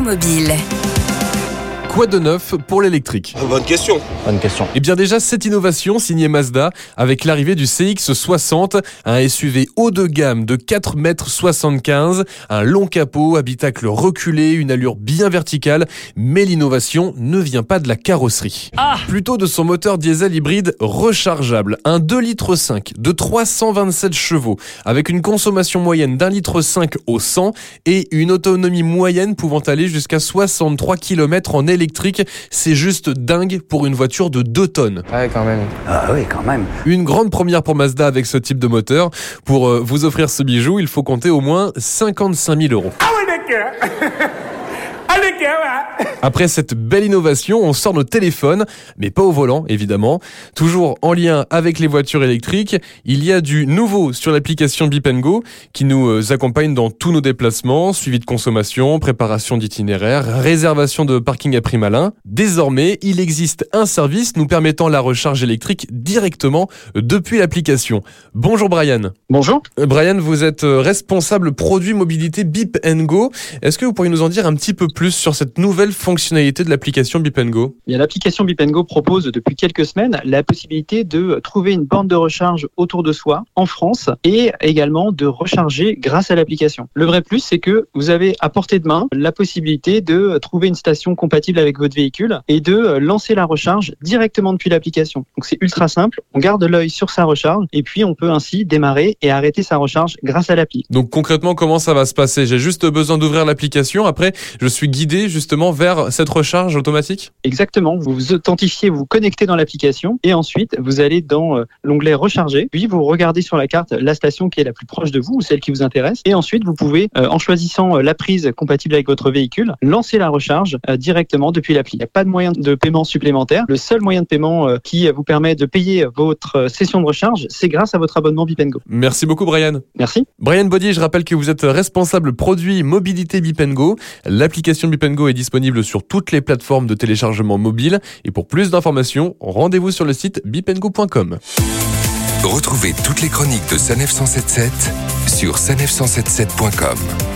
Mobile. Quoi de neuf pour l'électrique? Bonne question. Bonne question. Eh bien déjà, cette innovation signée Mazda avec l'arrivée du CX-60, un SUV haut de gamme de 4 mètres 75, un long capot, habitacle reculé, une allure bien verticale, mais l'innovation ne vient pas de la carrosserie. Plutôt de son moteur diesel hybride rechargeable, un 2 litres 5 de 327 chevaux, avec une consommation moyenne d'un litre 5 au 100 et une autonomie moyenne pouvant aller jusqu'à 63 km en électrique. C'est juste dingue pour une voiture de 2 tonnes. Ouais, quand même. Ah oui, quand même. Une grande première pour Mazda avec ce type de moteur. Pour euh, vous offrir ce bijou, il faut compter au moins 55 000 euros. Après cette belle innovation, on sort nos téléphones, mais pas au volant, évidemment. Toujours en lien avec les voitures électriques, il y a du nouveau sur l'application Bip Go qui nous euh, accompagne dans tous nos déplacements, suivi de consommation, préparation d'itinéraire, réservation de parking à prix malin. Désormais, il existe un service nous permettant la recharge électrique directement depuis l'application. Bonjour Brian. Bonjour. Euh, Brian, vous êtes euh, responsable produit mobilité Bip Go. Est-ce que vous pourriez nous en dire un petit peu plus sur cette nouvelle fonctionnalité de l'application Bip Go Bien, L'application Bip Go propose depuis quelques semaines la possibilité de trouver une borne de recharge autour de soi en France et également de recharger grâce à l'application. Le vrai plus, c'est que vous avez à portée de main la possibilité de trouver une station compatible avec votre véhicule et de lancer la recharge directement depuis l'application. Donc c'est ultra simple, on garde l'œil sur sa recharge et puis on peut ainsi démarrer et arrêter sa recharge grâce à l'appli. Donc concrètement, comment ça va se passer? J'ai juste besoin d'ouvrir l'application. Après, je suis guidé justement vers cette recharge automatique? Exactement, vous vous authentifiez, vous vous connectez dans l'application et ensuite vous allez dans euh, l'onglet recharger, puis vous regardez sur la carte la station qui est la plus proche de vous ou celle qui vous intéresse et ensuite vous pouvez, euh, en choisissant euh, la prise compatible avec votre véhicule, lancer la recharge directement depuis l'appli. Il n'y a pas de moyen de paiement supplémentaire. Le seul moyen de paiement qui vous permet de payer votre session de recharge, c'est grâce à votre abonnement Bip Go. Merci beaucoup Brian. Merci. Brian Body, je rappelle que vous êtes responsable produit mobilité Bip Go. L'application Bip Go est disponible sur toutes les plateformes de téléchargement mobile. Et pour plus d'informations, rendez-vous sur le site bipengo.com. Retrouvez toutes les chroniques de Sanef 177 sur sanef177.com.